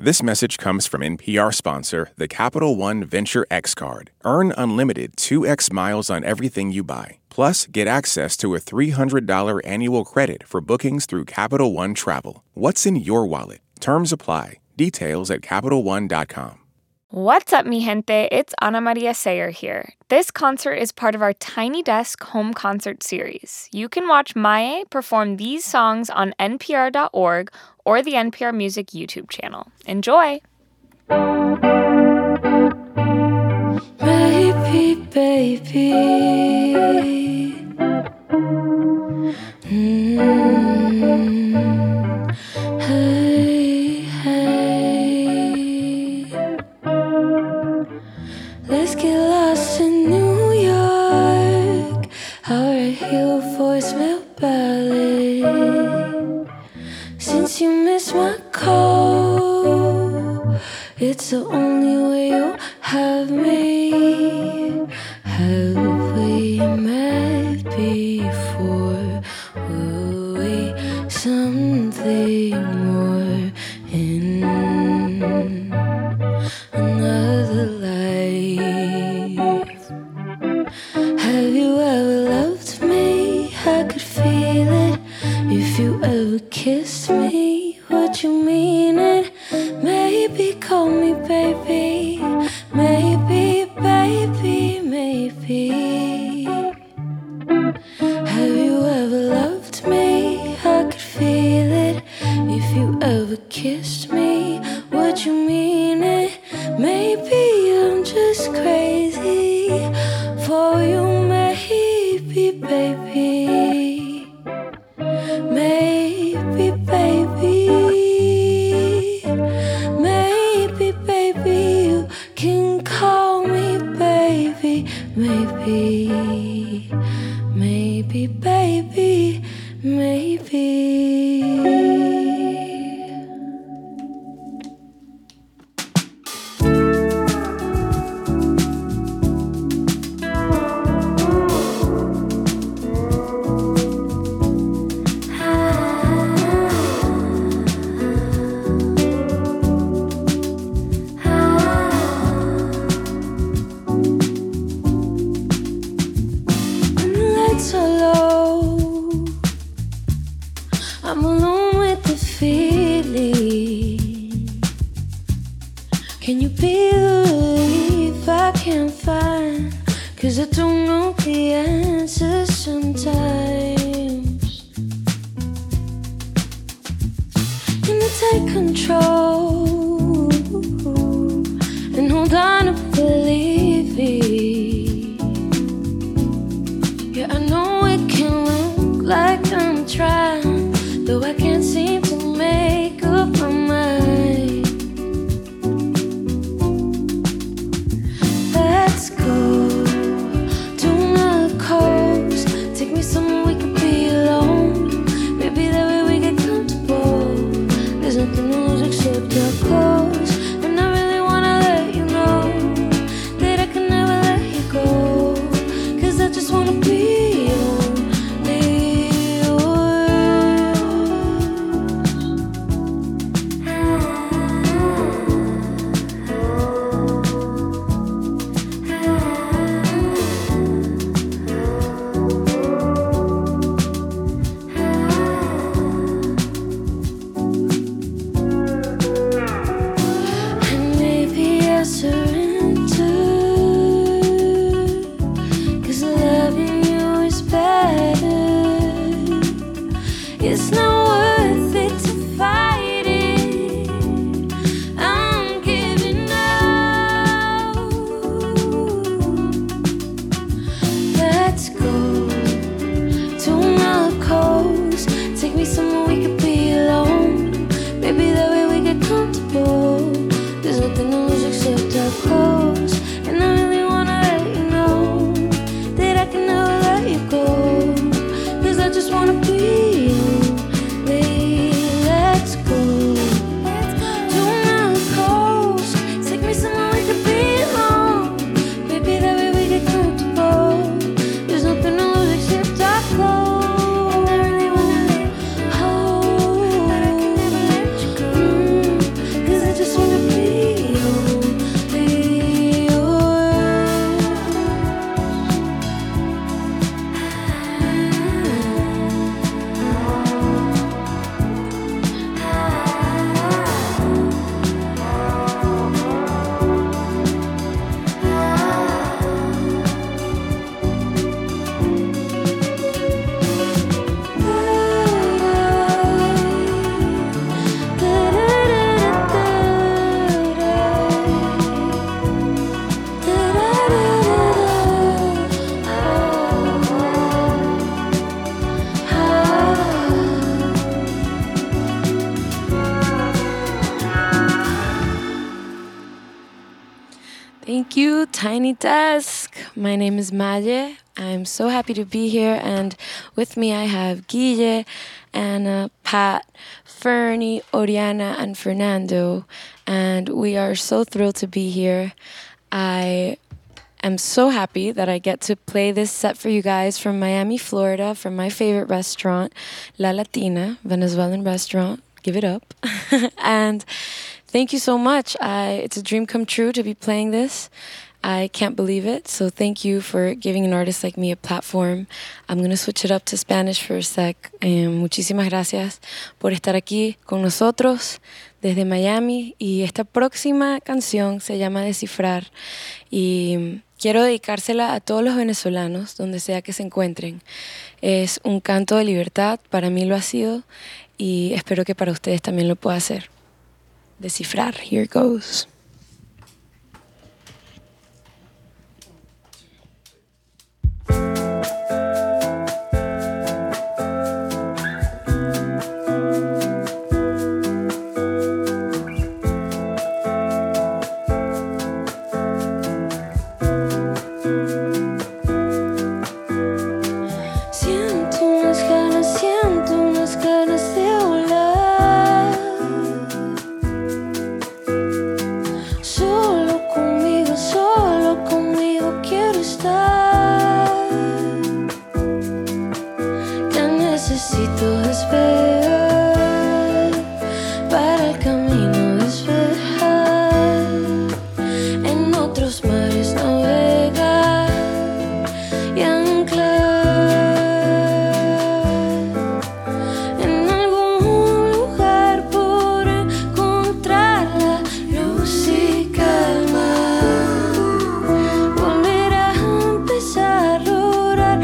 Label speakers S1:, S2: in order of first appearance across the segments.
S1: This message comes from NPR sponsor, the Capital One Venture X Card. Earn unlimited 2x miles on everything you buy. Plus, get access to a $300 annual credit for bookings through Capital One Travel. What's in your wallet? Terms apply. Details at CapitalOne.com.
S2: What's up, mi gente? It's Anamaria Sayre here. This concert is part of our Tiny Desk home concert series. You can watch Maye perform these songs on npr.org or the NPR Music YouTube channel. Enjoy!
S3: Baby, baby. Mm. Hey, hey. Let's get lost in New York. Our heel voicemail. Since you missed my call, it's the only way you have me. Have we met before? Were we something more in another life? Have you ever loved me? I could feel it. If you ever kissed me, you mean it? Maybe call me baby. Maybe, baby, maybe. Have you ever loved me? I could feel it. If you ever kissed me, would you mean it? Maybe I'm just crazy for you, maybe, baby. Can you be the relief I can't find? Cause I don't know the answers sometimes. Can you take control and hold on to believing? Yeah, I know it can look like I'm trying, though I can't seem It's not Tiny Desk. My name is Maye. I'm so happy to be here, and with me I have Guille, Anna, Pat, Fernie, Oriana, and Fernando, and we are so thrilled to be here. I am so happy that I get to play this set for you guys from Miami, Florida, from my favorite restaurant, La Latina, Venezuelan restaurant. Give it up. and thank you so much. I, it's a dream come true to be playing this. I can't believe it. So thank you for giving an artist like me a platform. I'm going to switch it up to Spanish for a sec. Um, muchísimas gracias por estar aquí con nosotros desde Miami. Y esta próxima canción se llama Descifrar. Y quiero dedicársela a todos los venezolanos, donde sea que se encuentren. Es un canto de libertad, para mí lo ha sido, y espero que para ustedes también lo pueda hacer. Descifrar, here goes. necesito esperar. Para el camino despejar, en otros mares navegar y anclar. En algún lugar por encontrar la luz y calma, volver a empezar a orar.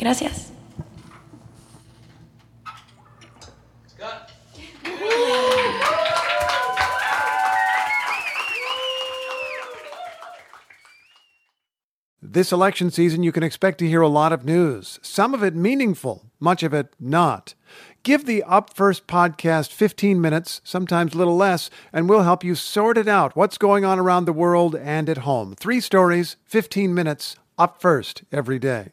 S3: Gracias.
S4: This election season, you can expect to hear a lot of news, some of it meaningful, much of it not. Give the Up First podcast 15 minutes, sometimes little less, and we'll help you sort it out what's going on around the world and at home. Three stories, 15 minutes, up first every day.